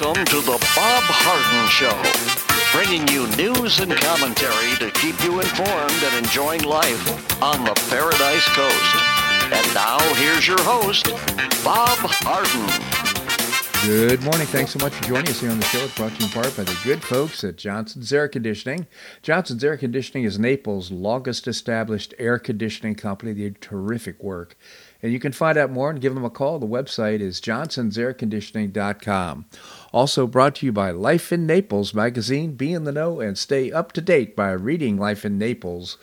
Welcome to the Bob Harden Show, bringing you news and commentary to keep you informed and enjoying life on the Paradise Coast. And now, here's your host, Bob Harden. Good morning. Thanks so much for joining us here on the show. It's brought to you in part by the good folks at Johnson's Air Conditioning. Johnson's Air Conditioning is Naples' longest established air conditioning company. They do terrific work. And you can find out more and give them a call. The website is johnsonsairconditioning.com. Also brought to you by Life in Naples magazine. Be in the know and stay up to date by reading Life in Naples.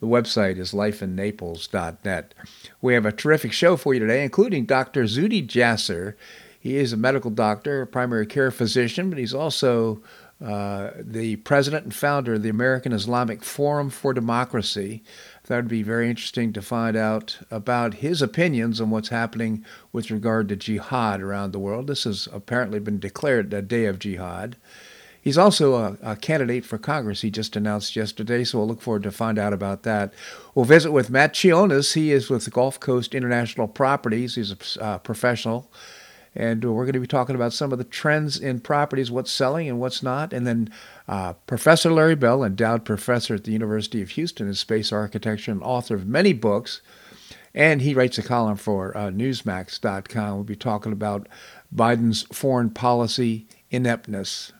The website is lifeinnaples.net. We have a terrific show for you today, including Dr. Zuhdi Jasser. He is a medical doctor, a primary care physician, but he's also uh, the president and founder of the American Islamic Forum for Democracy. That would be very interesting to find out about his opinions on what's happening with regard to jihad around the world. This has apparently been declared a day of jihad. He's also a, a, candidate for Congress. He just announced yesterday, so we'll look forward to find out about that. We'll visit with Matt Chionis. He is with Gulf Coast International Properties. He's a uh, professional and we're going to be talking about some of the trends in properties, what's selling and what's not. And then uh, Professor Larry Bell, endowed professor at the University of Houston in space architecture and author of many books, and he writes a column for uh, Newsmax.com. We'll be talking about Biden's foreign policy ineptness.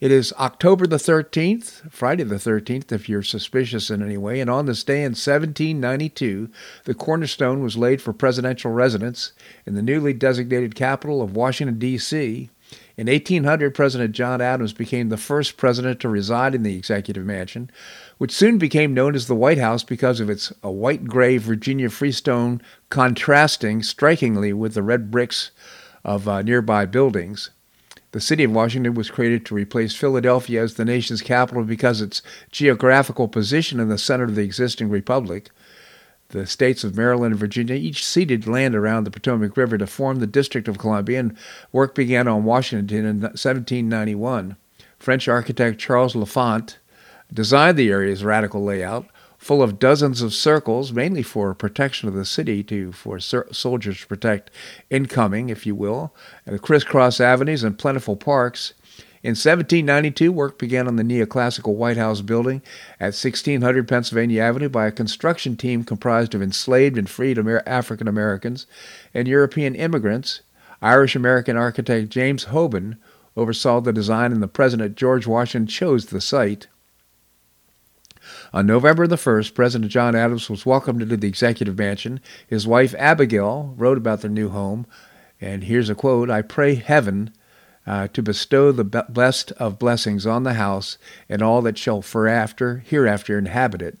It is October the 13th, Friday the 13th, if you're suspicious in any way, and on this day in 1792, the cornerstone was laid for presidential residence in the newly designated capital of Washington, D.C. In 1800, President John Adams became the first president to reside in the executive mansion, which soon became known as the White House because of its a white gray Virginia freestone contrasting strikingly with the red bricks of uh, nearby buildings. The city of Washington was created to replace Philadelphia as the nation's capital because its geographical position in the center of the existing republic. The states of Maryland and Virginia each ceded land around the Potomac River to form the District of Columbia, and work began on Washington in 1791. French architect Charles L'Enfant designed the area's radical layout, full of dozens of circles, mainly for protection of the city, to for soldiers to protect incoming, if you will, and crisscross avenues and plentiful parks. In 1792, work began on the neoclassical White House building at 1600 Pennsylvania Avenue by a construction team comprised of enslaved and freed Amer- African Americans and European immigrants. Irish American architect James Hoban oversaw the design, and the President George Washington chose the site. On November the 1st, President John Adams was welcomed into the executive mansion. His wife, Abigail, wrote about their new home, and here's a quote I pray heaven uh, to bestow the best of blessings on the house and all that shall foreafter, hereafter inhabit it.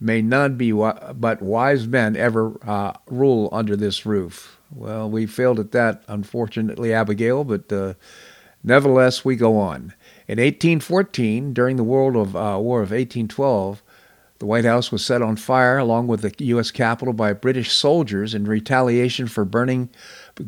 May none be but wise men ever uh, rule under this roof. Well, we failed at that, unfortunately, Abigail, but uh, nevertheless, we go on. In 1814, during the World of, uh, War of 1812, the White House was set on fire along with the U.S. Capitol by British soldiers in retaliation for burning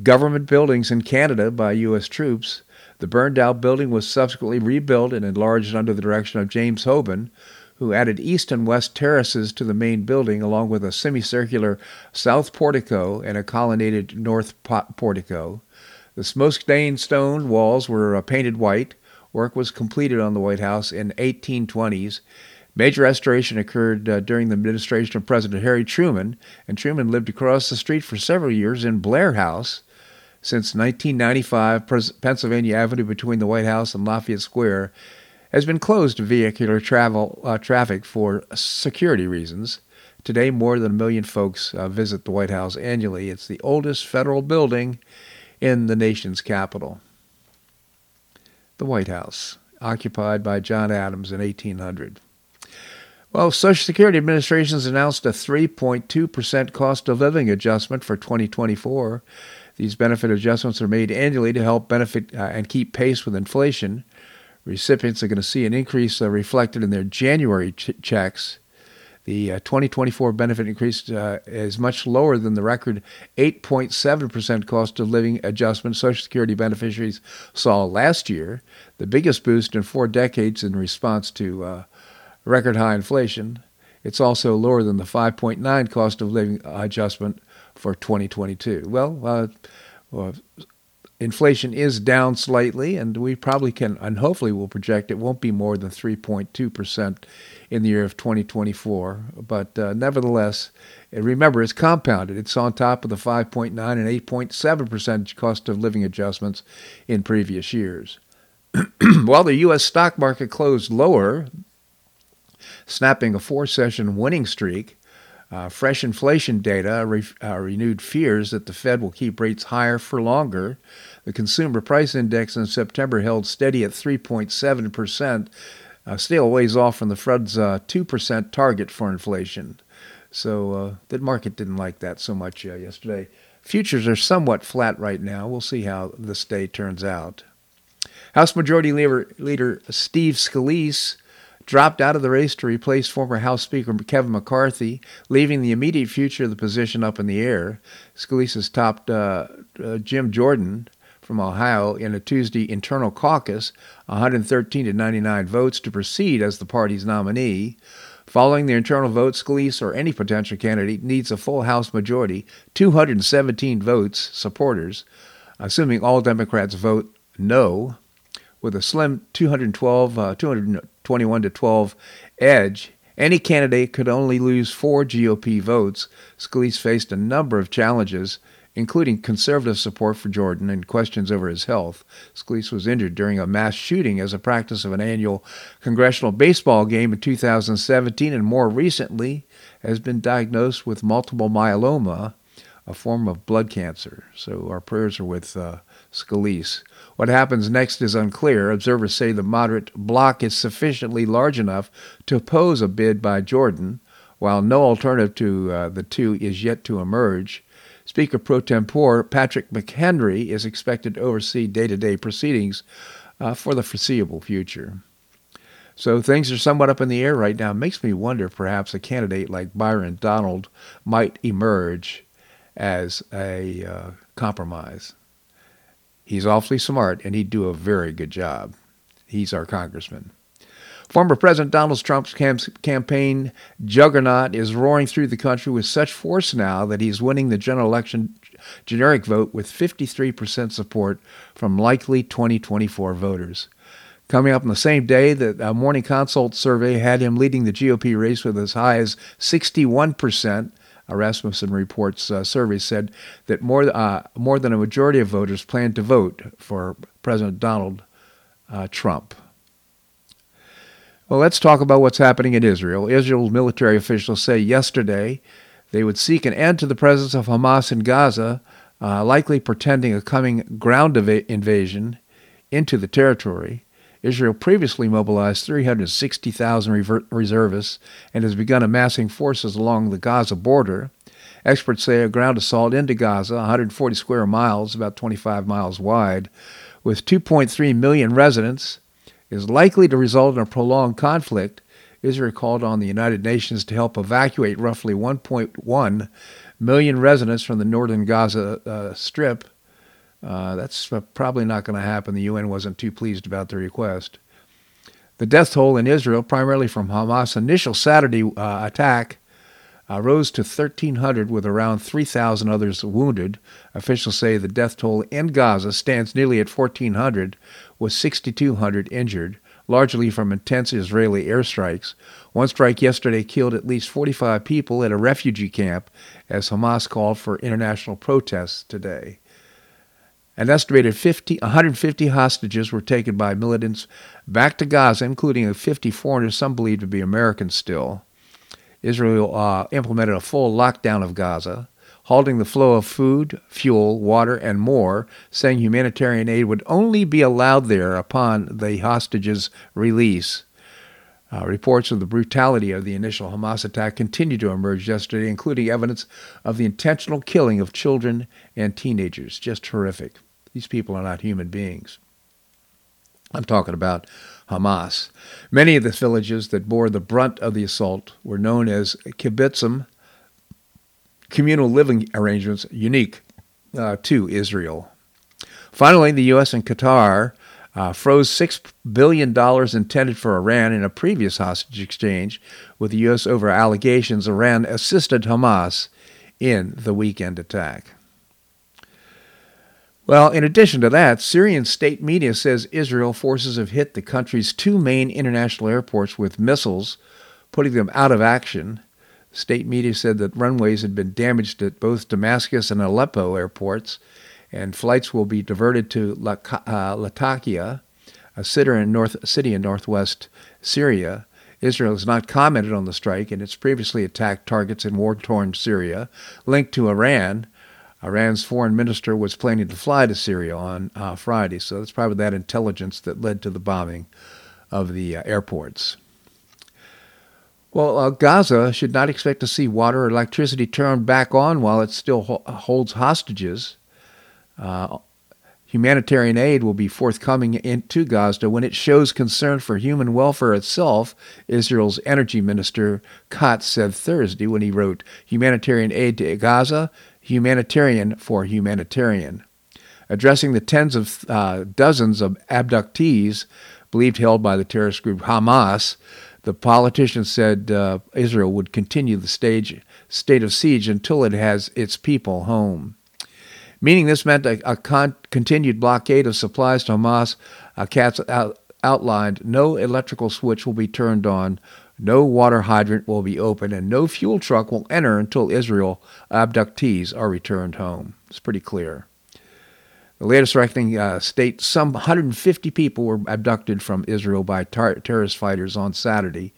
government buildings in Canada by U.S. troops. The burned out building was subsequently rebuilt and enlarged under the direction of James Hoban, who added east and west terraces to the main building, along with a semicircular south portico and a colonnaded north portico. The smoke stained stone walls were uh, painted white. Work was completed on the White House in 1820s Major restoration occurred uh, during the administration of President Harry Truman, and Truman lived across the street for several years in Blair House. Since 1995, Pres- Pennsylvania Avenue between the White House and Lafayette Square has been closed to vehicular travel uh, traffic for security reasons. Today, more than a million folks uh, visit the White House annually. It's the oldest federal building in the nation's capital. The White House, occupied by John Adams in 1800. Well, Social Security Administration has announced a 3.2% cost of living adjustment for 2024. These benefit adjustments are made annually to help benefit uh, and keep pace with inflation. Recipients are going to see an increase uh, reflected in their January ch- checks. The uh, 2024 benefit increase uh, is much lower than the record 8.7% cost of living adjustment Social Security beneficiaries saw last year, the biggest boost in four decades in response to uh, record high inflation. It's also lower than the 5.9 cost of living adjustment for 2022. Well, uh, well inflation is down slightly, and we probably can, and hopefully will project it won't be more than 3.2% in the year of 2024. But uh, nevertheless, remember, it's compounded. It's on top of the 5.9 and 8.7% cost of living adjustments in previous years. While the U.S. stock market closed lower, snapping a four session winning streak, uh, fresh inflation data re- uh, renewed fears that the Fed will keep rates higher for longer. The consumer price index in September held steady at 3.7%, uh, still ways off from the Fed's 2% uh, target for inflation. So uh, the market didn't like that so much uh, yesterday. Futures are somewhat flat right now. We'll see how this day turns out. House Majority Leader, Leader Steve Scalise dropped out of the race to replace former House Speaker Kevin McCarthy, leaving the immediate future of the position up in the air. Scalise has topped uh, uh, Jim Jordan from Ohio in a Tuesday internal caucus, 113 to 99 votes to proceed as the party's nominee. Following the internal vote, Scalise or any potential candidate needs a full House majority, 217 votes, supporters, assuming all Democrats vote no with a slim 212, uh, 221 to 12 edge. Any candidate could only lose four GOP votes. Scalise faced a number of challenges, including conservative support for Jordan and questions over his health. Scalise was injured during a mass shooting as a practice of an annual congressional baseball game in 2017, and more recently has been diagnosed with multiple myeloma, a form of blood cancer. So our prayers are with uh, Scalise. What happens next is unclear. Observers say the moderate bloc is sufficiently large enough to oppose a bid by Jordan, while no alternative to uh, the two is yet to emerge. Speaker pro tempore Patrick McHenry is expected to oversee day to day proceedings uh, for the foreseeable future. So things are somewhat up in the air right now. It makes me wonder perhaps a candidate like Byron Donald might emerge as a uh, compromise. He's awfully smart, and he'd do a very good job. He's our congressman. Former President Donald Trump's campaign juggernaut is roaring through the country with such force now that he's winning the general election generic vote with 53% support from likely 2024 voters. Coming up on the same day, the Morning Consult survey had him leading the GOP race with as high as 61%, Rasmussen Reports uh, survey said that more, uh, more than a majority of voters plan to vote for President Donald uh, Trump. Well, let's talk about what's happening in Israel. Israel's military officials say yesterday they would seek an end to the presence of Hamas in Gaza, uh, likely pretending a coming ground invasion into the territory. Israel previously mobilized 360,000 reservists and has begun amassing forces along the Gaza border. Experts say a ground assault into Gaza, 140 square miles, about 25 miles wide, with 2.3 million residents, is likely to result in a prolonged conflict. Israel called on the United Nations to help evacuate roughly 1.1 million residents from the northern Gaza uh, Strip uh, that's probably not going to happen. The UN wasn't too pleased about the request. The death toll in Israel, primarily from Hamas' initial Saturday uh, attack, uh, rose to 1,300 with around 3,000 others wounded. Officials say the death toll in Gaza stands nearly at 1,400, with 6,200 injured, largely from intense Israeli airstrikes. One strike yesterday killed at least 45 people at a refugee camp as Hamas called for international protests today. An estimated 50, 150 hostages were taken by militants back to Gaza, including 50 foreigners, some believed to be Americans still. Israel uh, implemented a full lockdown of Gaza, halting the flow of food, fuel, water, and more, saying humanitarian aid would only be allowed there upon the hostages' release. Uh, reports of the brutality of the initial Hamas attack continued to emerge yesterday, including evidence of the intentional killing of children and teenagers. Just horrific. These people are not human beings. I'm talking about Hamas. Many of the villages that bore the brunt of the assault were known as kibbutzim, communal living arrangements unique uh, to Israel. Finally, the U.S. and Qatar uh, froze $6 billion intended for Iran in a previous hostage exchange, with the U.S. over allegations Iran assisted Hamas in the weekend attack. Well, in addition to that, Syrian state media says Israel forces have hit the country's two main international airports with missiles, putting them out of action. State media said that runways had been damaged at both Damascus and Aleppo airports, and flights will be diverted to uh, Latakia, a city in, north, city in northwest Syria. Israel has not commented on the strike, and it's previously attacked targets in war torn Syria, linked to Iran. Iran's foreign minister was planning to fly to Syria on uh, Friday, so that's probably that intelligence that led to the bombing of the uh, airports. Well, uh, Gaza should not expect to see water or electricity turned back on while it still ho- holds hostages. Uh, humanitarian aid will be forthcoming into Gaza when it shows concern for human welfare itself, Israel's energy minister Katz said Thursday when he wrote, Humanitarian aid to Gaza humanitarian for humanitarian. Addressing the tens of uh, dozens of abductees believed held by the terrorist group Hamas, the politician said uh, Israel would continue the stage, state of siege until it has its people home. Meaning this meant a, a con- continued blockade of supplies to Hamas. Uh, Katz out, outlined no electrical switch will be turned on, no water hydrant will be open, and no fuel truck will enter until Israel abductees are returned home. It's pretty clear. The latest reckoning uh, states some 150 people were abducted from Israel by tar- terrorist fighters on Saturday,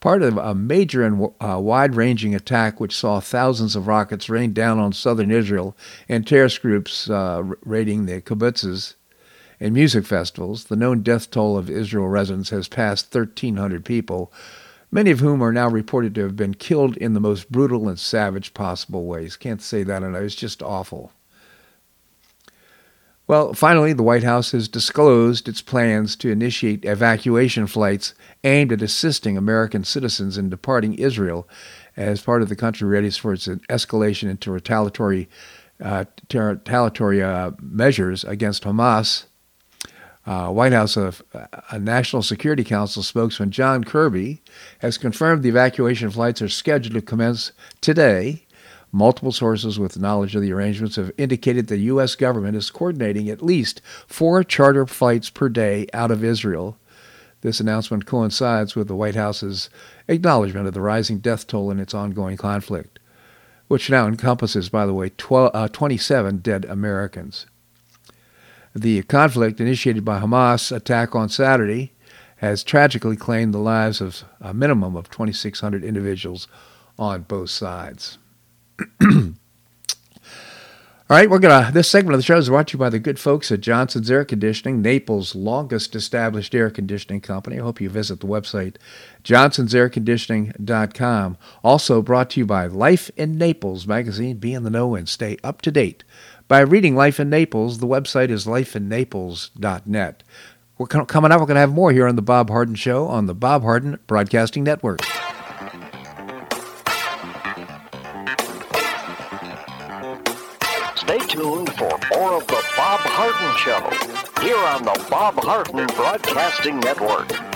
part of a major and uh, wide ranging attack which saw thousands of rockets rain down on southern Israel and terrorist groups uh, raiding the kibbutzes and music festivals. The known death toll of Israel residents has passed 1,300 people, many of whom are now reported to have been killed in the most brutal and savage possible ways. Can't say that enough. It's just awful. Well, finally, the White House has disclosed its plans to initiate evacuation flights aimed at assisting American citizens in departing Israel as part of the country readies for its escalation into retaliatory, uh, retaliatory uh, measures against Hamas uh, White House, uh, a National Security Council spokesman, John Kirby, has confirmed the evacuation flights are scheduled to commence today. Multiple sources with knowledge of the arrangements have indicated the U.S. government is coordinating at least four charter flights per day out of Israel. This announcement coincides with the White House's acknowledgement of the rising death toll in its ongoing conflict, which now encompasses, by the way, 12, uh, 27 dead Americans. The conflict initiated by Hamas attack on Saturday has tragically claimed the lives of a minimum of 2,600 individuals on both sides. All right, we're gonna. This segment of the show is brought to you by the good folks at Johnson's Air Conditioning, Naples' longest established air conditioning company. I hope you visit the website johnsonsairconditioning.com. Also brought to you by Life in Naples magazine. Be in the know and stay up to date by reading Life in Naples. The website is lifeinnaples.net. We're coming up. We're going to have more here on the Bob Harden Show on the Bob Harden Broadcasting Network. Stay tuned for more of the Bob Harden Show here on the Bob Harden Broadcasting Network.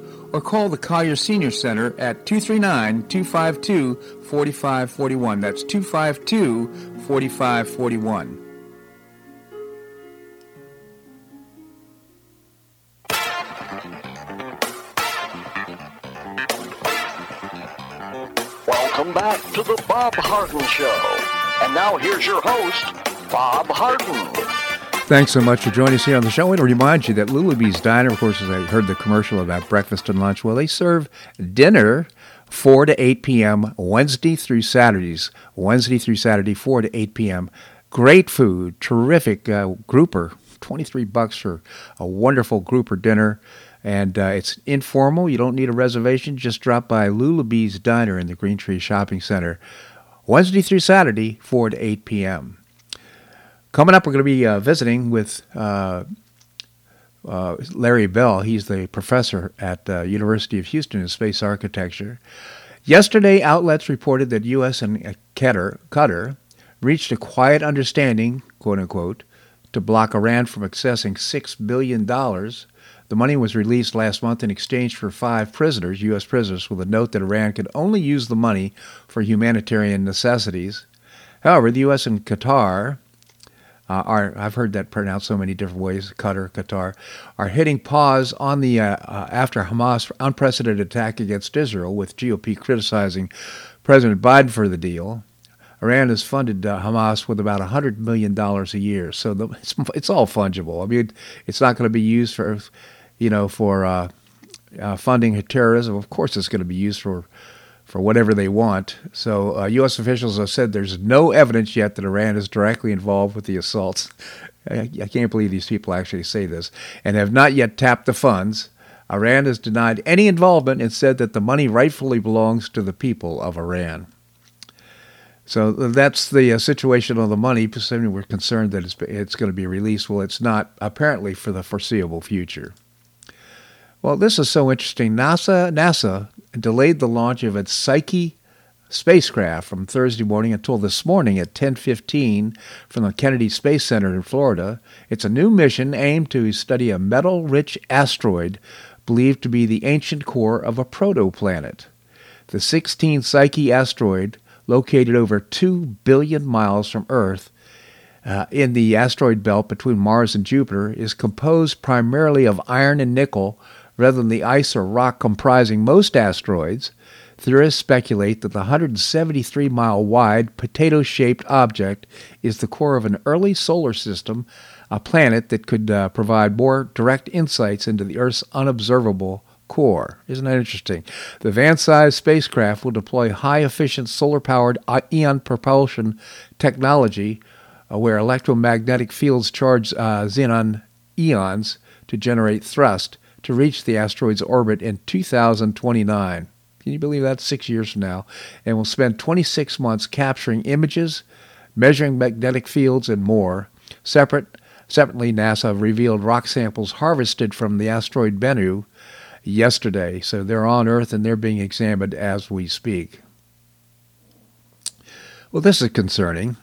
or call the Collier Senior Center at 239 252 4541. That's 252 4541. Welcome back to the Bob Harden Show. And now here's your host, Bob Harden. Thanks so much for joining us here on the show. I want to remind you that Lulabee's Diner, of course, as I heard the commercial about breakfast and lunch, well, they serve dinner 4 to 8 p.m. Wednesday through Saturdays. Wednesday through Saturday, 4 to 8 p.m. Great food, terrific uh, grouper, 23 bucks for a wonderful grouper dinner. And uh, it's informal. You don't need a reservation. Just drop by Lulabee's Diner in the Green Tree Shopping Center. Wednesday through Saturday, 4 to 8 p.m. Coming up, we're going to be uh, visiting with uh, uh, Larry Bell. He's the professor at the University of Houston in space architecture. Yesterday, outlets reported that U.S. and Qatar, Qatar reached a quiet understanding, quote unquote, to block Iran from accessing $6 billion. The money was released last month in exchange for five prisoners, U.S. prisoners, with a note that Iran could only use the money for humanitarian necessities. However, the U.S. and Qatar uh, are I've heard that pronounced so many different ways. Qatar, Qatar, are hitting pause on the uh, uh, after Hamas unprecedented attack against Israel, with GOP criticizing President Biden for the deal. Iran has funded uh, Hamas with about $100 million a year, so the, it's, it's all fungible. I mean, it's not going to be used for, you know, for uh, uh, funding terrorism. Of course, it's going to be used for for whatever they want. So, uh, U.S. officials have said there's no evidence yet that Iran is directly involved with the assaults. I, I can't believe these people actually say this, and have not yet tapped the funds. Iran has denied any involvement and said that the money rightfully belongs to the people of Iran. So that's the uh, situation on the money. We're concerned that it's, it's going to be released. Well, it's not apparently for the foreseeable future. Well, this is so interesting. NASA NASA delayed the launch of its Psyche spacecraft from Thursday morning until this morning at 10:15 from the Kennedy Space Center in Florida. It's a new mission aimed to study a metal-rich asteroid believed to be the ancient core of a protoplanet. The 16 Psyche asteroid, located over 2 billion miles from Earth, uh, in the asteroid belt between Mars and Jupiter, is composed primarily of iron and nickel rather than the ice or rock comprising most asteroids, theorists speculate that the 173 mile wide, potato shaped object is the core of an early solar system, a planet that could uh, provide more direct insights into the Earth's unobservable core. Isn't that interesting? The Van spacecraft will deploy high efficient solar powered ion propulsion technology uh, where electromagnetic fields charge uh, xenon ions to generate thrust to reach the asteroid's orbit in 2029. Can you believe that? Six years from now. And will spend 26 months capturing images, measuring magnetic fields, and more. Separate, separately, NASA revealed rock samples harvested from the asteroid Bennu yesterday. So they're on Earth and they're being examined as we speak. Well, this is concerning.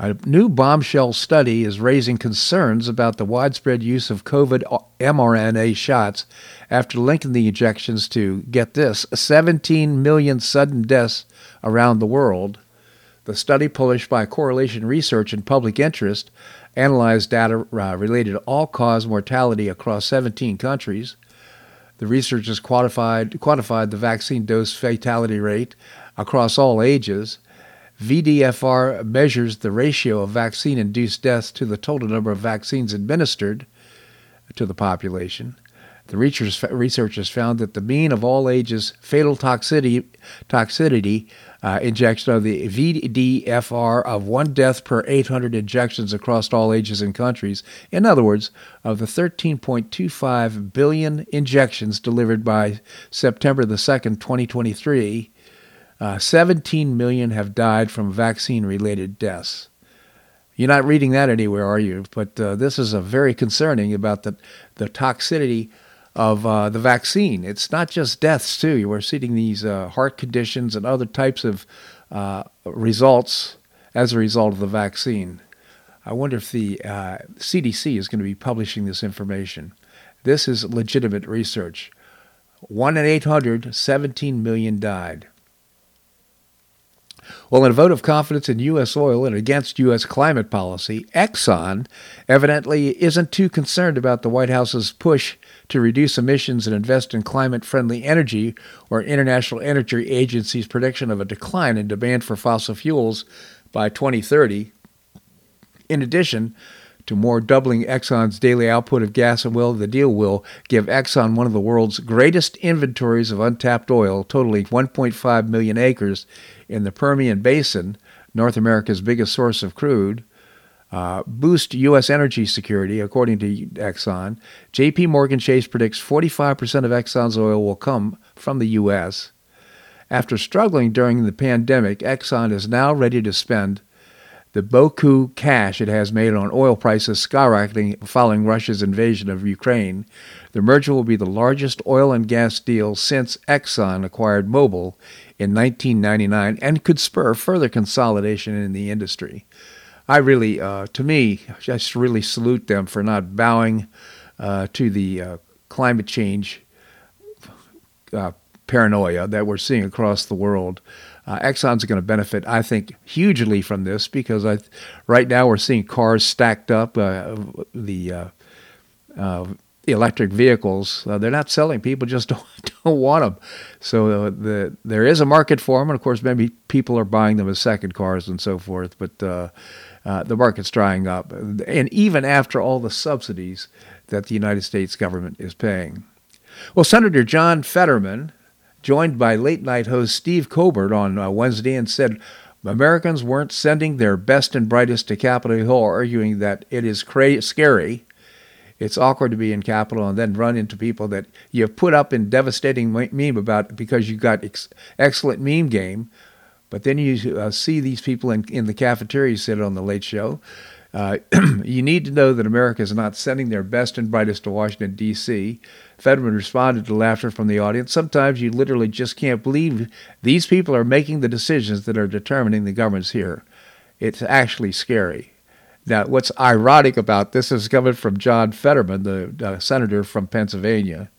A new bombshell study is raising concerns about the widespread use of COVID mRNA shots after linking the injections to, get this, 17 million sudden deaths around the world. The study, published by Correlation Research and Public Interest, analyzed data uh, related to all cause mortality across 17 countries. The researchers quantified, quantified the vaccine dose fatality rate across all ages VDFR measures the ratio of vaccine induced deaths to the total number of vaccines administered to the population. The researchers found that the mean of all ages fatal toxicity, toxicity uh, injection of the VDFR of one death per 800 injections across all ages and countries. In other words, of the 13.25 billion injections delivered by September the 2nd, 2023, uh, 17 million have died from vaccine related deaths. You're not reading that anywhere, are you? But uh, this is very concerning about the, the toxicity of uh, the vaccine. It's not just deaths, too. We're seeing these uh, heart conditions and other types of uh, results as a result of the vaccine. I wonder if the CDC uh, is going to be publishing this information. This is legitimate research. 1 in 800, 17 million died. Well, in a vote of confidence in U.S. oil and against U.S. climate policy, Exxon evidently isn't too concerned about the White House's push to reduce emissions and invest in climate friendly energy, or International Energy Agency's prediction of a decline in demand for fossil fuels by 2030. In addition, to more doubling Exxon's daily output of gas and oil, the deal will give Exxon one of the world's greatest inventories of untapped oil, totaling 1.5 million acres in the Permian Basin, North America's biggest source of crude, uh, boost U.S. energy security, according to Exxon. J.P. Morgan Chase predicts 45% of Exxon's oil will come from the U.S. After struggling during the pandemic, Exxon is now ready to spend the beaucoup cash it has made on oil prices skyrocketing following Russia's invasion of Ukraine. The merger will be the largest oil and gas deal since Exxon acquired Mobil in 1999 and could spur further consolidation in the industry. I really, uh, to me, just really salute them for not bowing uh, to the uh, climate change uh, paranoia that we're seeing across the world. Uh, Exxon's going to benefit, I think, hugely from this because I, right now we're seeing cars stacked up. Uh, the electric vehicles, they're not selling. People just don't, don't want them. So the there is a market for them, and of course, maybe people are buying them as second cars and so forth. But uh, the market's drying up, and even after all the subsidies that the United States government is paying. Well, Senator John Fetterman, joined by late night host Steve Colbert on uh, Wednesday, and said Americans weren't sending their best and brightest to Capitol Hill, arguing that it is cra- scary. It's awkward to be in capital and then run into people that you've put up in devastating meme about because you got ex- excellent meme game, but then you uh, see these people in, in the cafeteria sit on the late show. Uh, you need to know that America is not sending their best and brightest to Washington, D.C. Fetterman responded to laughter from the audience. Sometimes you literally just can't believe these people are making the decisions that are determining the governments here. It's actually scary. Now, what's ironic about this is coming from John Fetterman, the uh, senator from Pennsylvania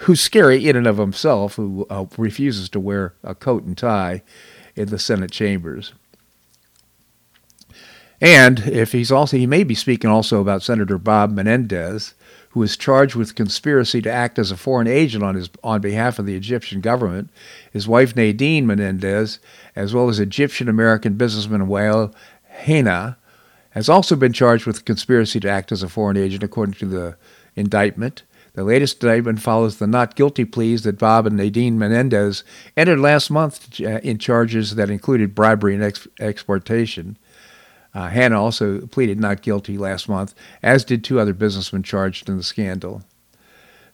who's scary in and of himself, who uh, refuses to wear a coat and tie in the Senate chambers. And if he's also, he may be speaking also about Senator Bob Menendez, who is charged with conspiracy to act as a foreign agent on his on behalf of the Egyptian government. His wife Nadine Menendez, as well as Egyptian American businessman Wael Hana, has also been charged with conspiracy to act as a foreign agent, according to the indictment. The latest indictment follows the not guilty pleas that Bob and Nadine Menendez entered last month uh, in charges that included bribery and ex- exportation. Uh, Hana also pleaded not guilty last month, as did two other businessmen charged in the scandal.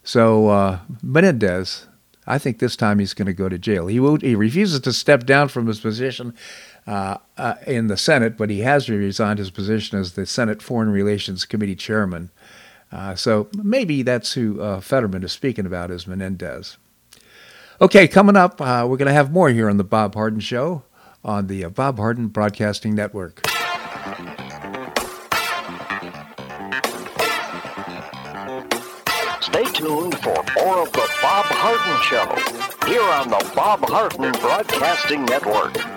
So uh, Menendez, I think this time he's going to go to jail. He will, he refuses to step down from his position uh, uh, in the Senate, but he has resigned his position as the Senate Foreign Relations Committee chairman. Uh, so maybe that's who uh, Fetterman is speaking about is Menendez. Okay, coming up, uh, we're going to have more here on the Bob Harden Show on the Bob Harden Broadcasting Network. Stay tuned for more of the Bob Harden Show here on the Bob Harden Broadcasting Network.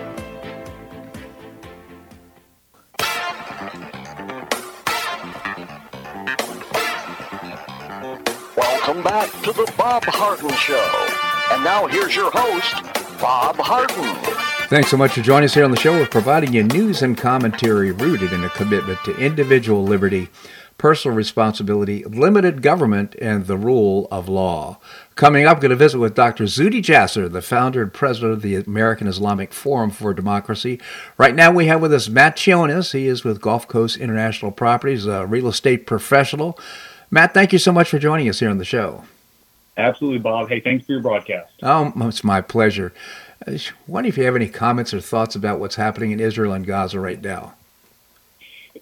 Harden Show. And now here's your host, Bob Harden. Thanks so much for joining us here on the show. We're providing you news and commentary rooted in a commitment to individual liberty, personal responsibility, limited government, and the rule of law. Coming up, we're going to visit with Dr. Zuhdi Jasser, the founder and president of the American Islamic Forum for Democracy. Right now, we have with us Matt Chionis. He is with Gulf Coast International Properties, a real estate professional. Matt, thank you so much for joining us here on the show. Absolutely, Bob. Hey, thanks for your broadcast. Oh, it's my pleasure. I wonder if you have any comments or thoughts about what's happening in Israel and Gaza right now.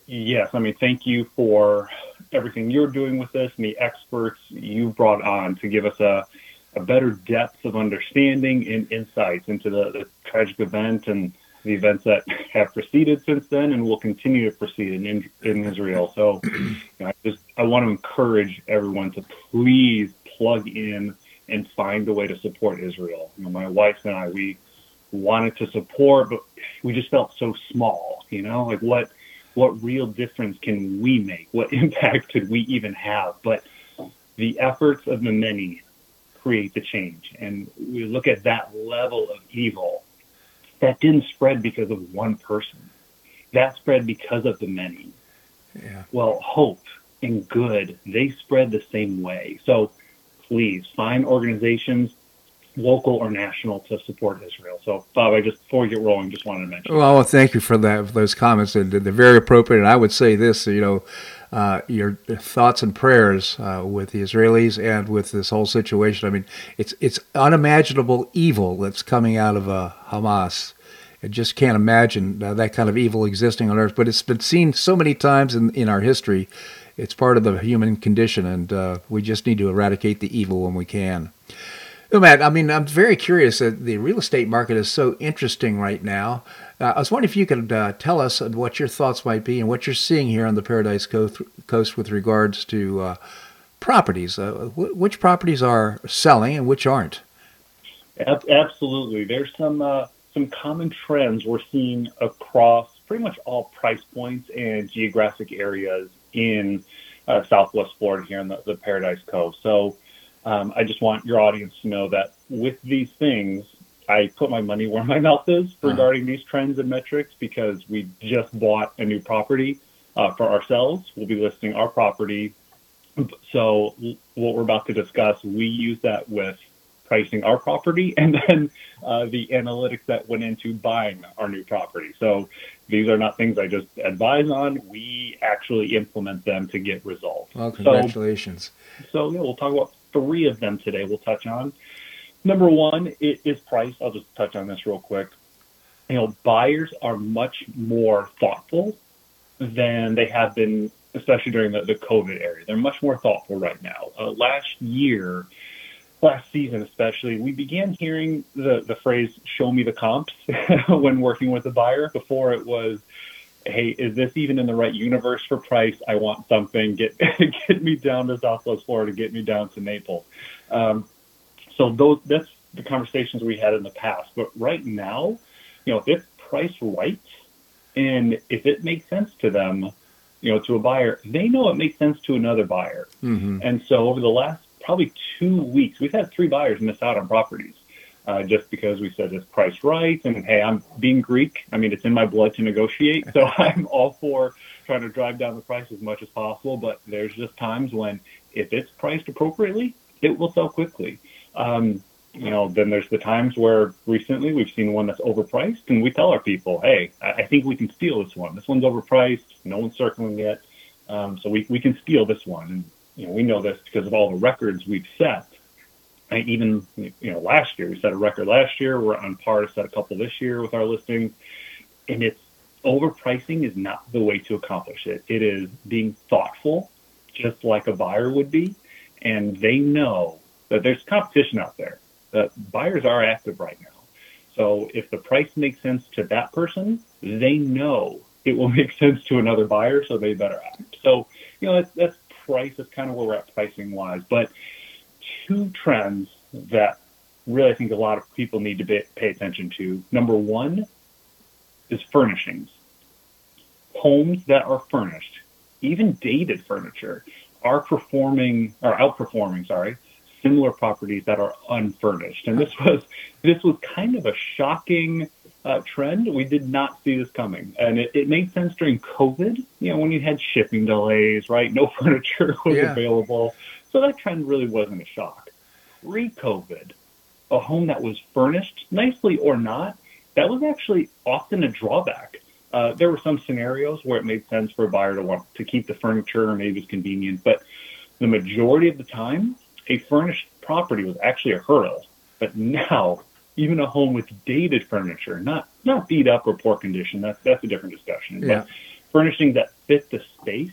Yes, I mean, thank you for everything you're doing with this and the experts you've brought on to give us a, a better depth of understanding and insights into the, the tragic event and the events that have proceeded since then and will continue to proceed in, in Israel. So you know, I just I want to encourage everyone to please plug in and find a way to support Israel. You know, my wife and I, we wanted to support, but we just felt so small. You know, like what what real difference can we make? What impact could we even have? But the efforts of the many create the change, and we look at that level of evil that didn't spread because of one person. That spread because of the many. Yeah. Well, hope and good, they spread the same way. So please find organizations, local or national, to support Israel. So, Bob, I just before we get rolling, just wanted to mention. Well, thank you for that for those comments. They're, they're very appropriate. And I would say this, you know. Uh, your thoughts and prayers uh, with the Israelis and with this whole situation. I mean, it's it's unimaginable evil that's coming out of uh, Hamas. I just can't imagine uh, that kind of evil existing on earth. But it's been seen so many times in, in our history it's part of the human condition, and uh, we just need to eradicate the evil when we can. Oh, Matt, I mean, I'm very curious. that the real estate market is so interesting right now. Uh, I was wondering if you could uh, tell us what your thoughts might be and what you're seeing here on the Paradise Coast, Coast with regards to uh, properties. Uh, which properties are selling and which aren't? Absolutely. There's some uh, some common trends we're seeing across pretty much all price points and geographic areas in uh, Southwest Florida here in the, the Paradise Cove. So um, I just want your audience to know that with these things, I put my money where my mouth is uh-huh. regarding uh-huh. these trends and metrics because we just bought a new property uh, for ourselves. We'll be listing our property. So what we're about to discuss, we use that with pricing our property and then uh, the analytics that went into buying our new property. So these are not things I just advise on. We actually implement them to get results. Well, congratulations. So, so yeah, we'll talk about three of them today. We'll touch on. Number one is price. I'll just touch on this real quick. you know, buyers are much more thoughtful than they have been, especially during the, the COVID era. They're much more thoughtful right now. Uh, last year, last season especially, we began hearing the, the phrase "show me the comps" when working with a buyer. Before it was, "Hey, is this even in the right universe for price? I want something. Get get me down to Southwest Florida. Get me down to Naples." Um, so those that's the conversations we had in the past. But right now, you know, if it's priced right and if it makes sense to them, you know, to a buyer, they know it makes sense to another buyer. Mm-hmm. And so over the last probably two weeks, we've had three buyers miss out on properties. Uh, just because we said it's priced right. And hey, I'm being Greek. I mean, it's in my blood to negotiate. So I'm all for trying to drive down the price as much as possible. But there's just times when if it's priced appropriately, it will sell quickly. Um, you know, then there's the times where recently we've seen one that's overpriced, and we tell our people, hey, I think we can steal this one. This one's overpriced. No one's circling it. Um, so we, we can steal this one. And, you know, we know this because of all the records we've set. And even, you know, last year, we set a record last year. We're on par to set a couple this year with our listings. And it's overpricing is not the way to accomplish it. It is being thoughtful, just like a buyer would be. And they know that there's competition out there that buyers are active right now. So if the price makes sense to that person, they know it will make sense to another buyer, so they better act. So, you know, that's, that's price. That's kind of where we're at pricing wise. But two trends that really I think a lot of people need to pay attention to. Number one is furnishings. Homes that are furnished, even dated furniture, are performing or outperforming, sorry, similar properties that are unfurnished. And this was this was kind of a shocking uh, trend. We did not see this coming, and it, it, made sense during COVID. You know, when you had shipping delays, right? No furniture was yeah. available, so that trend really wasn't a shock. Pre-COVID, a home that was furnished nicely or not, that was actually often a drawback. Uh, there were some scenarios where it made sense for a buyer to want to keep the furniture, or maybe it's convenient, but the majority of the time, a furnished property was actually a hurdle. But now, even a home with dated furniture, not not beat up or poor condition, that's that's a different discussion. Yeah. But furnishings that fit the space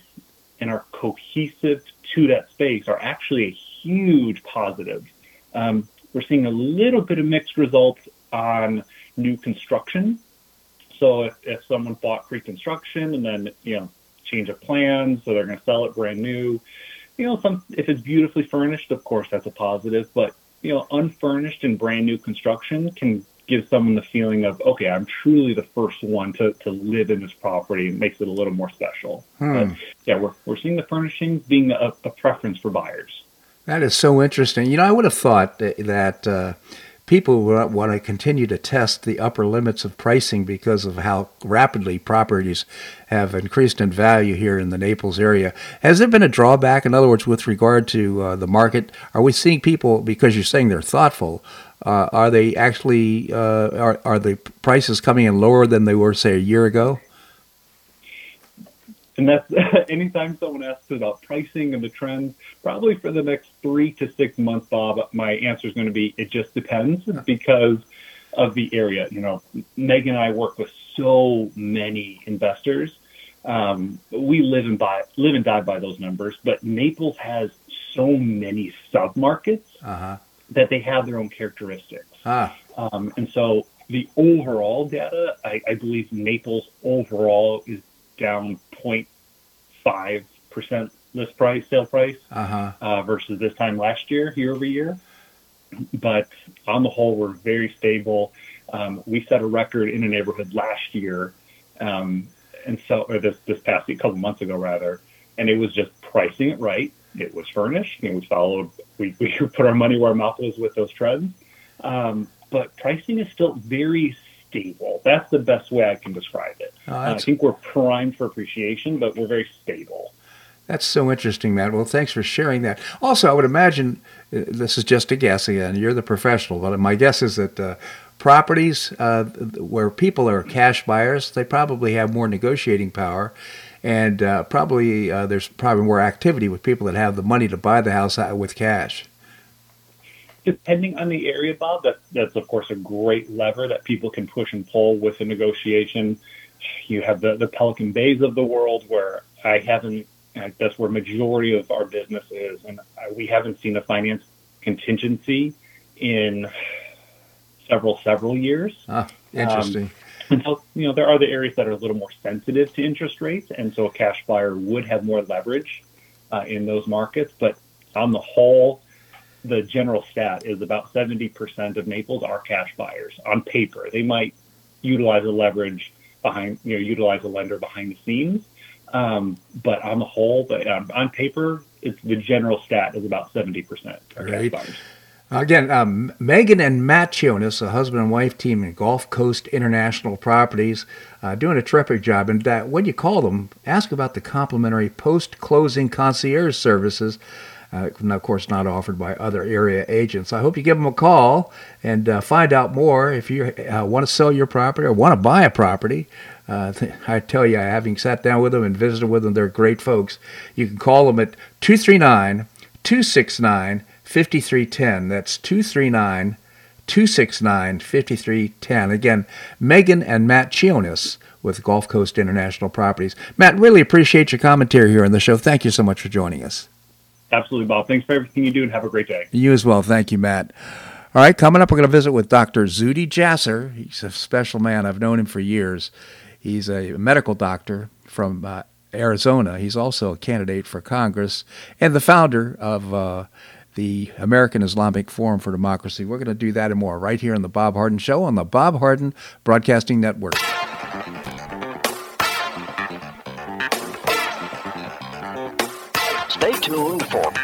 and are cohesive to that space are actually a huge positive. Um, we're seeing a little bit of mixed results on new construction. So if, if someone bought pre-construction and then you know change of plans, so they're going to sell it brand new, you know, some if it's beautifully furnished, of course that's a positive. But you know, unfurnished and brand new construction can give someone the feeling of okay, I'm truly the first one to, to live in this property. It makes it a little more special. Hmm. But yeah, we're we're seeing the furnishings being a, a, preference for buyers. That is so interesting. You know, I would have thought that. that uh, people want to continue to test the upper limits of pricing because of how rapidly properties have increased in value here in the Naples area. Has there been a drawback, in other words, with regard to uh, the market? Are we seeing people, because you're saying they're thoughtful, uh, are they actually, uh, are, are the prices coming in lower than they were, say, a year ago? And that's anytime someone asks about pricing and the trends, probably for the next three to six months, Bob, my answer is going to be it just depends because of the area. You know, Megan and I work with so many investors. Um, we live and buy, live and die by those numbers, but Naples has so many submarkets uh-huh. that they have their own characteristics. Ah. Um, and so the overall data, I, I believe Naples overall is down 0.5 percent list price, sale price, uh-huh. uh, versus this time last year, year over year. But on the whole, we're very stable. Um, we set a record in a neighborhood last year, um, and so or this this past a couple months ago rather, and it was just pricing it right. It was furnished, and we followed. We we put our money where our mouth was with those trends. Um, but pricing is still very stable. That's the best way I can describe it. Oh, uh, I think we're primed for appreciation, but we're very stable. That's so interesting, Matt. Well, thanks for sharing that. Also, I would imagine uh, this is just a guess again. You're the professional, but my guess is that uh, properties uh, where people are cash buyers, they probably have more negotiating power, and uh, probably uh, there's probably more activity with people that have the money to buy the house with cash. Depending on the area, Bob, that, that's of course a great lever that people can push and pull with a negotiation. You have the, the Pelican Bays of the world where I haven't, that's where majority of our business is. And we haven't seen a finance contingency in several, several years. Ah, interesting. Um, and so, you know, there are the areas that are a little more sensitive to interest rates. And so a cash buyer would have more leverage uh, in those markets. But on the whole, the general stat is about 70% of Naples are cash buyers on paper. They might utilize a leverage behind, you know, utilize a lender behind the scenes. Um, but on the whole, but um, on paper, it's the general stat is about 70% are right. cash buyers. Again, um, Megan and Matt Chionis, a husband and wife team in Gulf Coast International Properties, uh, doing a terrific job. And uh, when you call them, ask about the complimentary post closing concierge services uh, of course, not offered by other area agents. I hope you give them a call and uh, find out more if you uh, want to sell your property or want to buy a property. Uh, I tell you, having sat down with them and visited with them, they're great folks. You can call them at 239 269 5310. That's 239 269 5310. Again, Megan and Matt Chionis with Gulf Coast International Properties. Matt, really appreciate your commentary here on the show. Thank you so much for joining us. Absolutely, Bob. Thanks for everything you do and have a great day. You as well. Thank you, Matt. All right, coming up, we're going to visit with Dr. Zuhdi Jasser. He's a special man. I've known him for years. He's a medical doctor from uh, Arizona. He's also a candidate for Congress and the founder of uh, the American Islamic Forum for Democracy. We're going to do that and more right here on The Bob Harden Show on the Bob Harden Broadcasting Network. Stay tuned for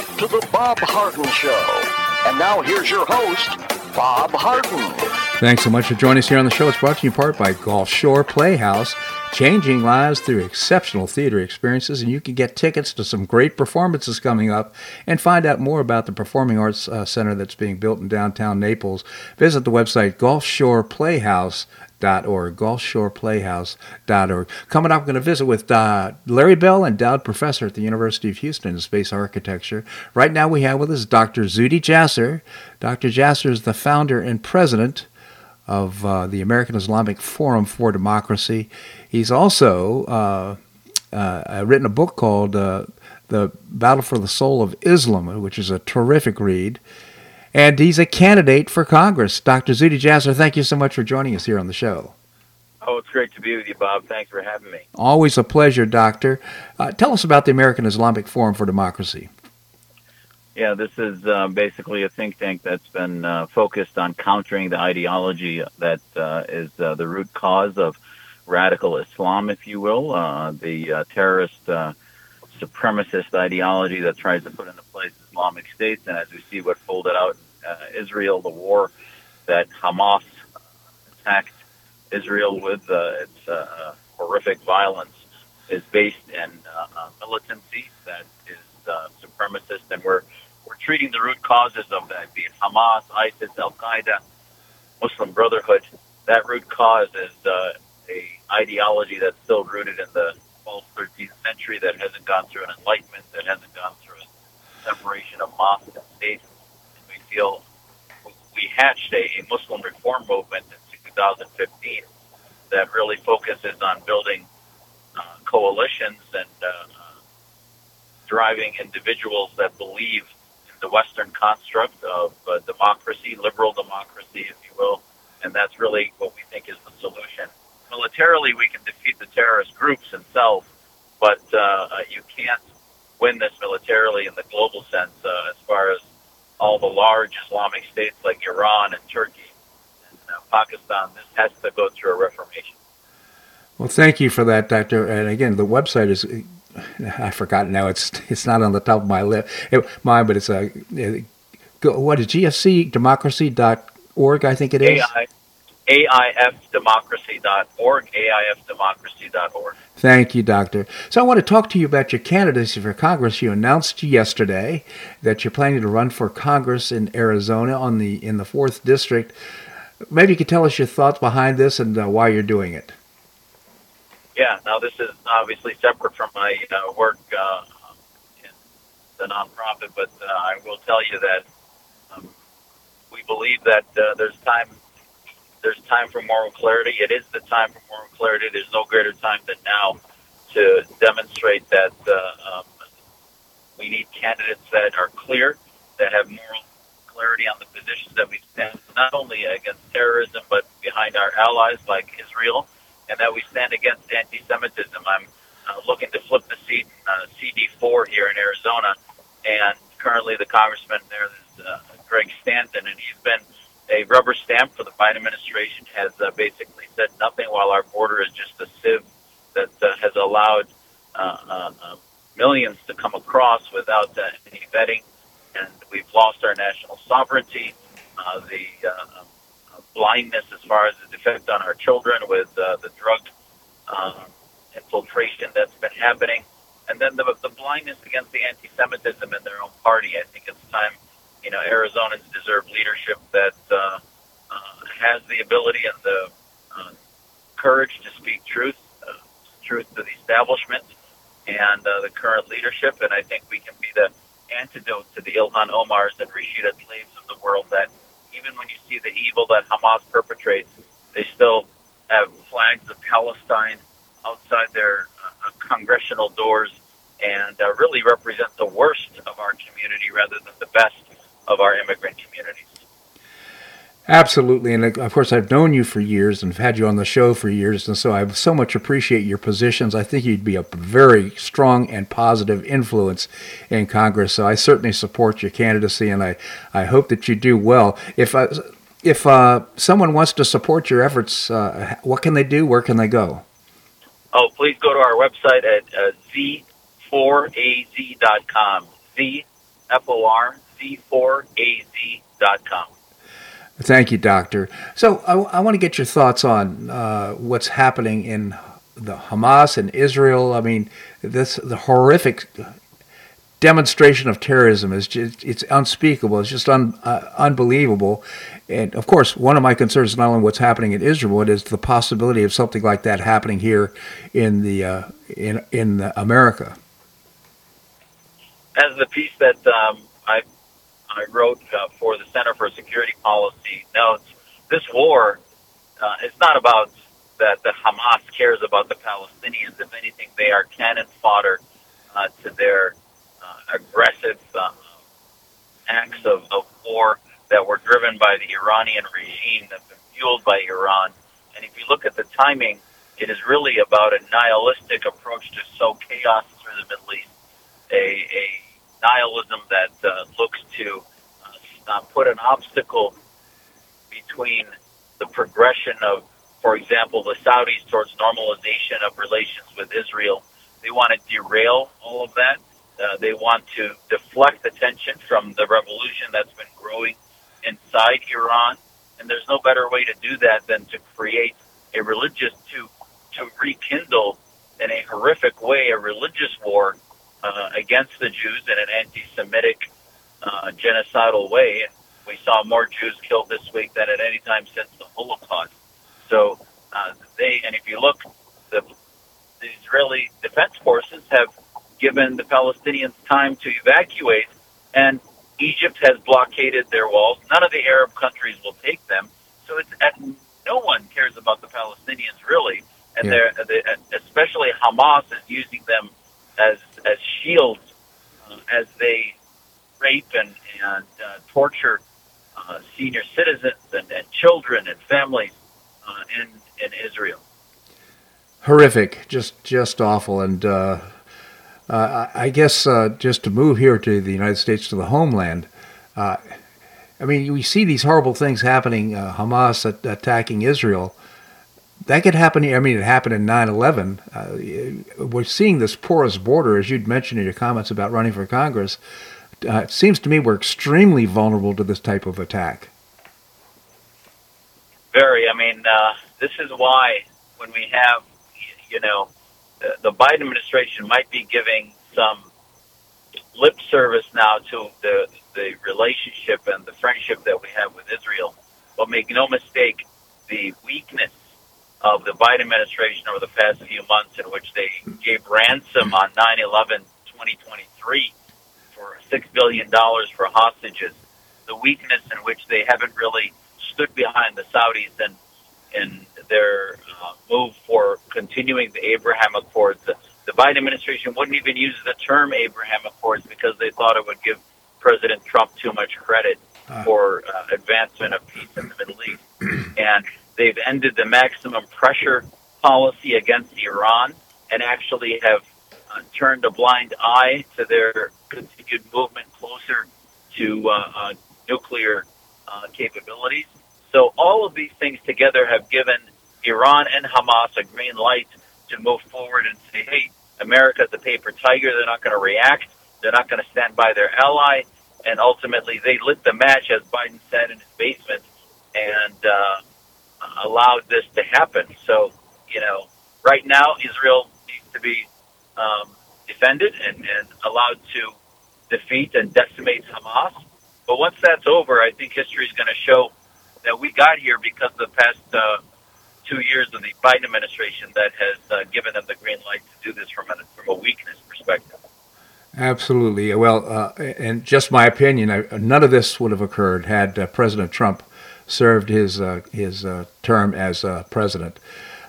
Back to the Bob Harden Show. And now here's your host, Bob Harden. Thanks so much for joining us here on the show. It's brought to you in part by Gulf Shore Playhouse, changing lives through exceptional theater experiences. And you can get tickets to some great performances coming up and find out more about the Performing Arts uh, Center that's being built in downtown Naples. Visit the website gulfshoreplayhouse.com gulfshoreplayhouse.org, gulfshoreplayhouse.org. Coming up, we're going to visit with uh, Larry Bell, endowed professor at the University of Houston in space architecture. Right now, we have with us Dr. Zuhdi Jasser. Dr. Jasser is the founder and president of uh, the American Islamic Forum for Democracy. He's also uh, uh written a book called uh, The Battle for the Soul of Islam, which is a terrific read. And he's a candidate for Congress. Dr. Zuhdi Jasser, thank you so much for joining us here on the show. Oh, it's great to be with you, Bob. Thanks for having me. Always a pleasure, Doctor. Uh, tell us about the American Islamic Forum for Democracy. Yeah, this is uh, basically a think tank that's been uh, focused on countering the ideology that uh, is uh, the root cause of radical Islam, if you will, uh, the uh, terrorist supremacist ideology that tries to put into place Islamic states. And as we see what folded out in uh, Israel, the war that Hamas attacked Israel with uh, its uh, horrific violence is based in militancy that is supremacist, and we're we're treating the root causes of that, be it Hamas, ISIS, Al Qaeda, Muslim Brotherhood. That root cause is uh, a ideology that's still rooted in the 12th, 13th century that hasn't gone through an enlightenment, that hasn't gone through a separation of mosque and state. And we feel we hatched a, a Muslim reform movement in 2015 that really focuses on building uh, coalitions and uh, driving individuals that believe in the Western construct of uh, democracy, liberal democracy, if you will, and that's really what we think is the solution. Militarily, we can defeat the terrorist groups themselves, but uh, uh, you can't win this militarily in the global sense uh, as far as all the large Islamic states like Iran and Turkey and uh, Pakistan. This has to go through a reformation. Well, thank you for that, Doctor. And again, the website is I forgot now. It's it's not on the top of my list, it, mine, but it's a what is GFCdemocracy.org? I think it is. AI, AIFdemocracy.org, AIFdemocracy.org. Thank you, Doctor. So I want to talk to you about your candidacy for Congress. You announced yesterday that you're planning to run for Congress in Arizona on the in the fourth district. Maybe you could tell us your thoughts behind this and uh, why you're doing it. Yeah, now this is obviously separate from my uh, work uh, in the nonprofit, but uh, I will tell you that um, we believe that uh, there's time. There's time for moral clarity. It is the time for moral clarity. There's no greater time than now to demonstrate that uh, um, we need candidates that are clear, that have moral clarity on the positions that we stand, not only against terrorism, but behind our allies like Israel and that we stand against anti-Semitism. I'm uh, looking to flip the seat uh, CD4 here in Arizona, and currently the congressman there is uh, Greg Stanton, and he's been a rubber stamp for the Biden administration. Has uh, basically said nothing while our border is just a sieve that uh, has allowed uh, uh, uh, millions to come across without uh, any vetting, and we've lost our national sovereignty. Uh, the uh, blindness as far as the effect on our children with uh, the drug um, infiltration that's been happening, and then the, the blindness against the anti-Semitism in their own party. I think it's time, you know, Arizonans deserve leadership that uh, uh, has the ability and the uh, courage to speak truth, uh, truth to the establishment and uh, the current leadership. And I think we can be the antidote to the Ilhan Omars and Rashida Tlaibs of the world that even when you see the evil that Hamas perpetrates, they still have flags of Palestine outside their uh, congressional doors and uh, really represent the worst of our community rather than the best of our immigrant communities. Absolutely, and of course, I've known you for years and have had you on the show for years, and so I so much appreciate your positions. I think you'd be a very strong and positive influence in Congress. So I certainly support your candidacy, and I, I hope that you do well. If uh, if uh, someone wants to support your efforts, uh, what can they do? Where can they go? Oh, please go to our website at uh, z4az.com. Z F O R Z4az.com. Thank you, Doctor. So I, I want to get your thoughts on uh, what's happening in the Hamas and Israel. I mean, this the horrific demonstration of terrorism is just, it's unspeakable. It's just un, uh, unbelievable. And of course, one of my concerns is not only what's happening in Israel, but is the possibility of something like that happening here in the uh, in in America. As the piece that um, I I wrote uh, for the Center for Security Policy notes, this war uh, is not about that the Hamas cares about the Palestinians. If anything, they are cannon fodder uh, to their aggressive uh, acts of, of war that were driven by the Iranian regime, that's been fueled by Iran. And if you look at the timing, it is really about a nihilistic approach to sow chaos through the Middle East, a, a nihilism that uh, looks to uh, put an obstacle between the progression of, for example, the Saudis towards normalization of relations with Israel. They want to derail all of that. Uh, they want to deflect attention from the revolution that's been growing inside Iran. And there's no better way to do that than to create a religious, to, to rekindle in a horrific way a religious war uh, against the Jews in an anti Semitic, uh, genocidal way. We saw more Jews killed this week than at any time since the Holocaust. So uh, they, and if you look, the, the Israeli defense forces have given the Palestinians time to evacuate, and Egypt has blockaded their walls. None of the Arab countries will take them. So it's at, no one cares about the Palestinians really, and yeah. they're, they, especially Hamas is using them as as shields uh, as they rape and and uh, torture uh, senior citizens and, and children and families uh, in in Israel. Horrific, just just awful, and uh, uh, I guess just to move here to the United States to the homeland. I mean, we see these horrible things happening. Hamas attacking Israel, that could happen. I mean, it happened in 9 11. Uh, we're seeing this porous border, as you'd mentioned in your comments about running for Congress. Uh, it seems to me we're extremely vulnerable to this type of attack. Very. I mean, uh, this is why when we have, you know, the, Biden administration might be giving some lip service now to the the relationship and the friendship that we have with Israel. But make no mistake, the weakness of the Biden administration over the past few months in which they gave ransom on 9-11 2023 for $6 billion for hostages. The weakness in which they haven't really stood behind the Saudis and in their uh, move for continuing the Abraham Accords. The, the Biden administration wouldn't even use the term Abraham Accords because they thought it would give President Trump too much credit uh. for uh, advancement of peace in the Middle East. And They've ended the maximum pressure policy against Iran and actually have uh, turned a blind eye to their continued movement closer to uh, uh, nuclear uh, capabilities. So all of these things together have given Iran and Hamas a green light to move forward and say, hey, America's a paper tiger. They're not going to react. They're not going to stand by their ally. And ultimately, they lit the match, as Biden said in his basement. And uh, allowed this to happen. So, you know, right now Israel needs to be um, defended and, and allowed to defeat and decimate Hamas. But once that's over, I think history is going to show that we got here because of the past uh, two years of the Biden administration that has uh, given them the green light to do this from a, from a weakness perspective. Absolutely. Well, uh, and just my opinion, I, none of this would have occurred had uh, President Trump served his uh, his uh, term as president.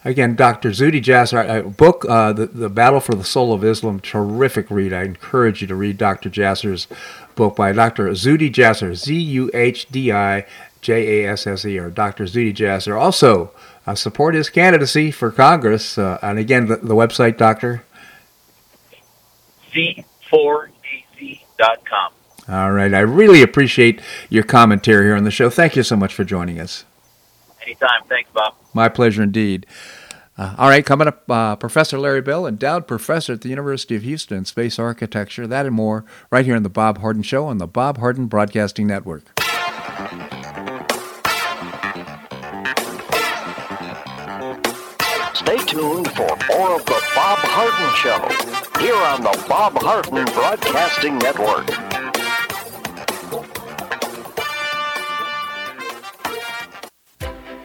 Again, Dr. Zuhdi Jasser, a book uh, the the Battle for the Soul of Islam, terrific read. I encourage you to read Dr. Jasser's book by Dr. Zuhdi Jasser, Z U H D I J A S S E, or Dr. Zuhdi Jasser. Also, uh, support his candidacy for Congress. Uh, and again, the, the website, Doctor. Z4AZ.com. All right. I really appreciate your commentary here on the show. Thank you so much for joining us. Anytime. Thanks, Bob. My pleasure indeed. Uh, all right, coming up, uh, Professor Larry Bell, endowed professor at the University of Houston in space architecture, that and more, right here on The Bob Harden Show on the Bob Harden Broadcasting Network. Stay tuned for more of The Bob Harden Show, here on the Bob Harden Broadcasting Network.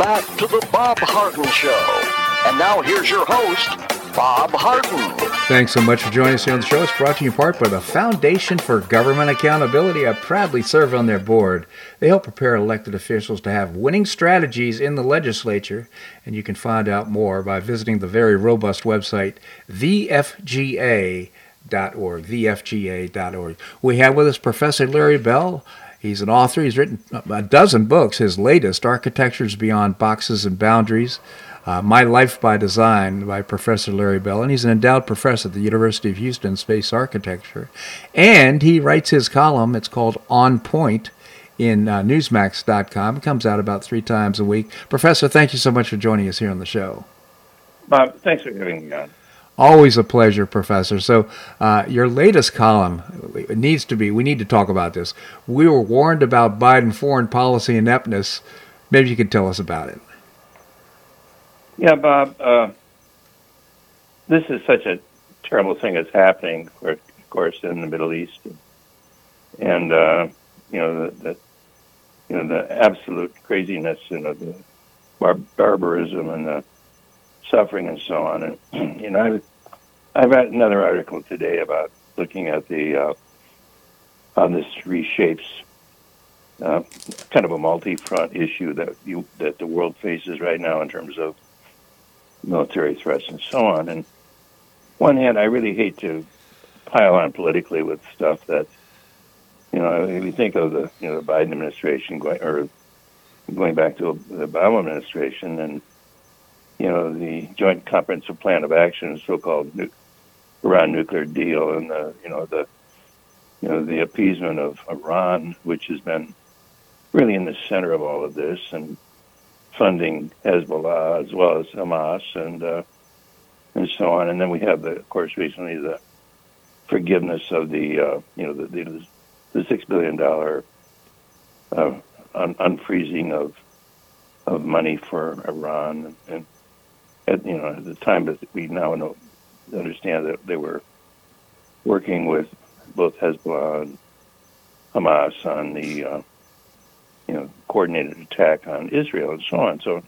Back to the Bob Harden Show. And now here's your host, Bob Harden. Thanks so much for joining us here on the show. It's brought to you in part by the Foundation for Government Accountability. I proudly serve on their board. They help prepare elected officials to have winning strategies in the legislature, and you can find out more by visiting the very robust website, thefga.org. thefga.org. We have with us Professor Larry Bell. He's an author. He's written a dozen books. His latest, Architectures Beyond Boxes and Boundaries, uh, My Life by Design by Professor Larry Bell. And he's an endowed professor at the University of Houston Space Architecture. And he writes his column. It's called On Point in uh, Newsmax.com. It comes out about three times a week. Professor, thank you so much for joining us here on the show. Bob, thanks for having me on. Always a pleasure, Professor. So, uh, your latest column needs to be. We need to talk about this. We were warned about Biden foreign policy ineptness. Maybe you could tell us about it. Yeah, Bob. Uh, this is such a terrible thing that's happening, of course, in the Middle East, and uh, you know the, the, you know the absolute craziness, you know the bar- barbarism and the suffering and so on. And you know, I've I've got another article today about looking at the uh, on this reshapes uh, kind of a multi-front issue that you that the world faces right now in terms of military threats and so on. And one hand, I really hate to pile on politically with stuff that you know. If you think of the you know the Biden administration going or going back to the Obama administration and you know the Joint Comprehensive Plan of Action, so-called Iran nuclear deal, and the you know the you know the appeasement of Iran, which has been really in the center of all of this, and funding Hezbollah as well as Hamas and uh, and so on. And then we have, the, of course, recently the forgiveness of the uh, you know the, the, the six billion dollar uh, un- unfreezing of of money for Iran, and at you know at the time that we now know understand that they were working with both Hezbollah and Hamas on the uh, you know coordinated attack on Israel and so on. So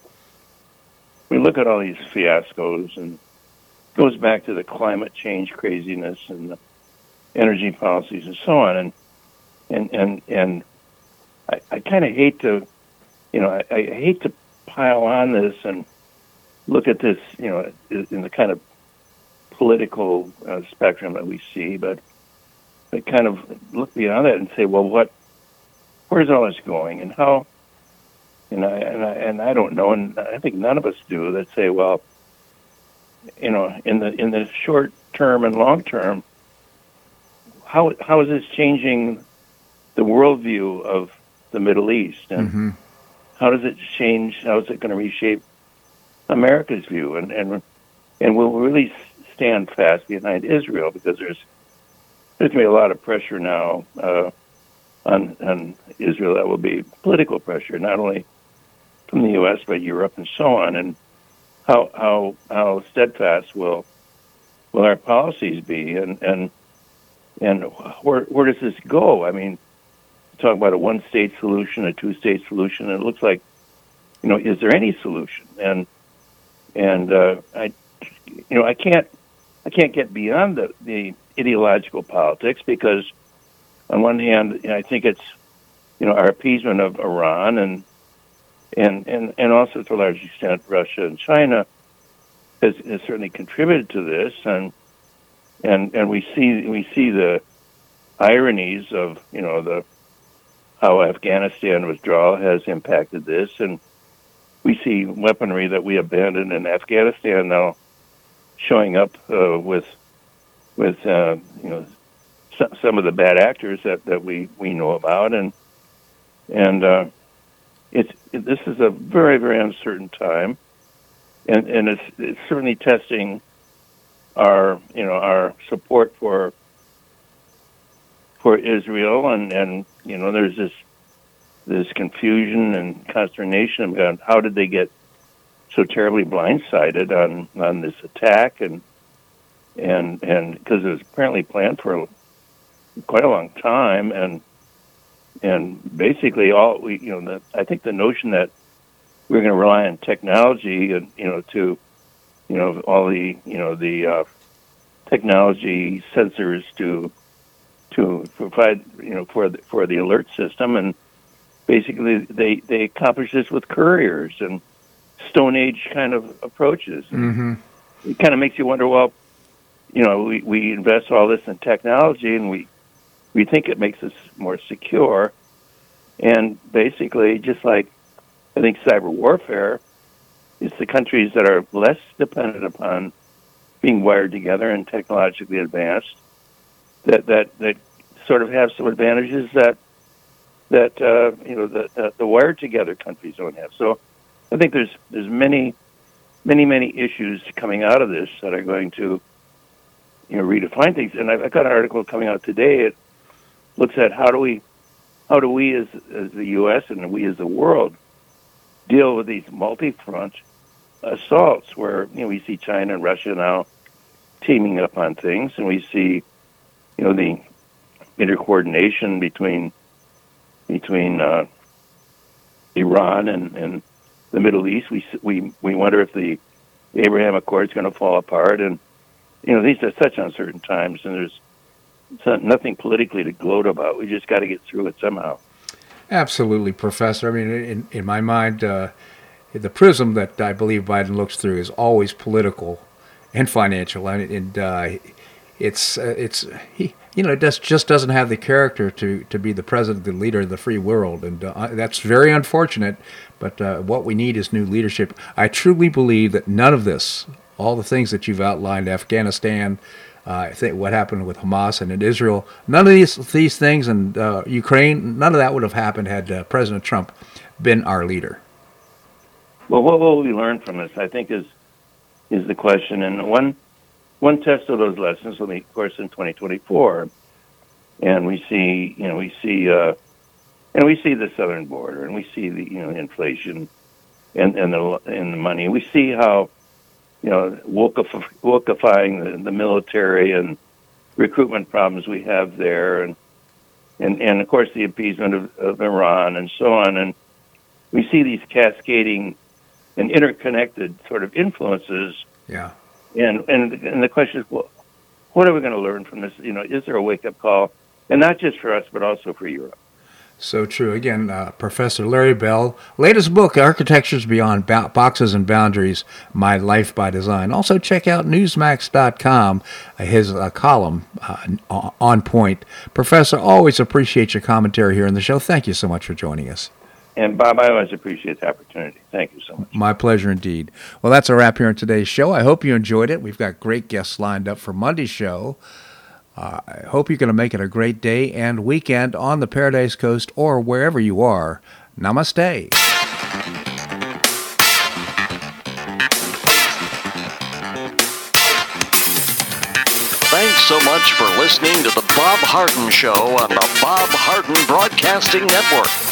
we look at all these fiascos and it goes back to the climate change craziness and the energy policies and so on. And and and and I, I kind of hate to, you know, I, I hate to pile on this and look at this, you know, in the kind of political uh, spectrum that we see, but I kind of look beyond that and say, well, what, where's all this going, and how, and I and I, and I don't know, and I think none of us do. That say, well, you know, in the in the short term and long term, how how is this changing the worldview of the Middle East, and Mm-hmm. how does it change? How is it going to reshape America's view, and and and will really stand fast behind Israel because there's there's going to be a lot of pressure now uh, on on Israel. That will be political pressure, not only from the U.S., but Europe and so on, and how how how steadfast will will our policies be, and and and where where does this go? I mean, talk about a one state solution, a two state solution, and it looks like, you know, is there any solution? And and uh, I, you know, I can't I can't get beyond the the ideological politics because, on one hand, you know, I think it's, you know, our appeasement of Iran and and and and also to a large extent Russia and China has, has certainly contributed to this, and and and we see we see the ironies of you know the how Afghanistan withdrawal has impacted this, and we see weaponry that we abandoned in Afghanistan. Now showing up uh, with with uh, you know some some of the bad actors that, that we, we know about, and and uh, it's it, this is a very very uncertain time, and and it's it's certainly testing our you know our support for for Israel, and and you know there's this this confusion and consternation about how did they get so terribly blindsided on on this attack and and and because it was apparently planned for quite a long time and and basically all we you know the, I think the notion that we're going to rely on technology and you know to you know all the you know the uh, technology sensors to to provide you know for the, for the alert system and basically they they accomplish this with couriers and stone age kind of approaches. Mm-hmm. it kind of makes you wonder well you know we, we invest all this in technology and we we think it makes us more secure. And basically just like i think cyber warfare it's the countries that are less dependent upon being wired together and technologically advanced that that that sort of have some advantages that that uh, you know the, the the wired together countries don't have. So i think there's there's many many many issues coming out of this that are going to you know redefine things. And I've, I've got an article coming out today. It looks at how do we how do we as as the U.S. and we as the world deal with these multi-front assaults, where you know we see China and Russia now teaming up on things, and we see you know the intercoordination between between uh, Iran and, and the Middle East. We we we wonder if the Abraham Accord is going to fall apart, and you know these are such uncertain times, and there's nothing politically to gloat about. We just got to get through it somehow. Absolutely, Professor. I mean, in in my mind, uh, the prism that I believe Biden looks through is always political and financial, and, and uh, it's uh, it's he you know it just just doesn't have the character to to be the president, the leader of the free world, and uh, that's very unfortunate. But uh, what we need is new leadership. I truly believe that none of this, all the things that you've outlined, Afghanistan. Uh, I think what happened with Hamas and in Israel, none of these these things, and uh, Ukraine, none of that would have happened had uh, President Trump been our leader. Well, what will we learn from this? I think is is the question, and one one test of those lessons will be, of course, in 2024, and we see, you know, we see, uh, and we see the southern border, and we see the, you know, inflation, and and the and the money. We see how, you know, wolkif- wolkifying the, the military and recruitment problems we have there, and and and of course the appeasement of, of Iran and so on, and we see these cascading and interconnected sort of influences. Yeah. And and and the question is, well, what are we going to learn from this? You know, is there a wake up call, and not just for us, but also for Europe? So true. Again, uh, Professor Larry Bell, latest book, Architectures Beyond Bo- Boxes and Boundaries My Life by Design. Also, check out Newsmax.com, uh, his uh, column uh, on point. Professor, always appreciate your commentary here on the show. Thank you so much for joining us. And Bob, I always appreciate the opportunity. Thank you so much. My pleasure indeed. Well, that's a wrap here on today's show. I hope you enjoyed it. We've got great guests lined up for Monday's show. Uh, I hope you're going to make it a great day and weekend on the Paradise Coast or wherever you are. Namaste. Thanks so much for listening to The Bob Harden Show on the Bob Harden Broadcasting Network.